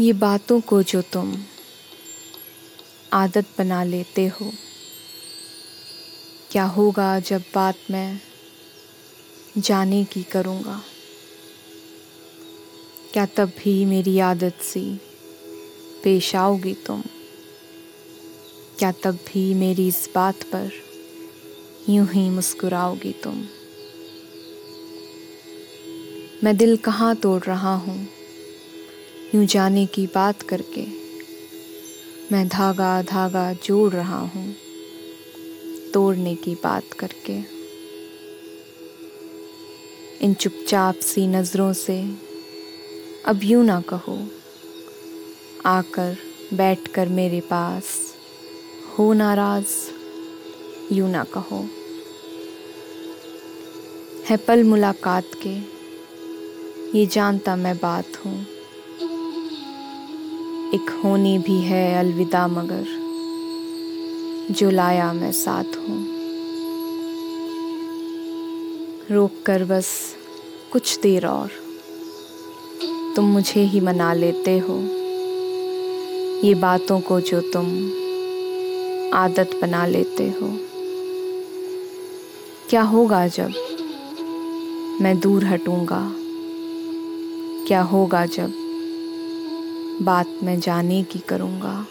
ये बातों को जो तुम आदत बना लेते हो, क्या होगा जब बात मैं जाने की करूँगा? क्या तब भी मेरी आदत सी पेश आओगी तुम? क्या तब भी मेरी इस बात पर यूँ ही मुस्कुराओगी तुम? मैं दिल कहाँ तोड़ रहा हूँ? यूँ जाने की बात करके मैं धागा धागा जोड़ रहा हूँ, तोड़ने की बात करके। इन चुपचाप सी नज़रों से अब यूँ ना कहो, आकर बैठ कर मेरे पास हो नाराज़, यूँ ना कहो। है पल मुलाकात के, ये जानता मैं बात हूँ। एक होनी भी है अलविदा मगर, जो लाया मैं साथ हूँ। रोक कर बस कुछ देर और। तुम मुझे ही मना लेते हो। ये बातों को जो तुम आदत बना लेते हो। क्या होगा जब मैं दूर हटूँगा? क्या होगा जब बात मैं जाने की करूँगा।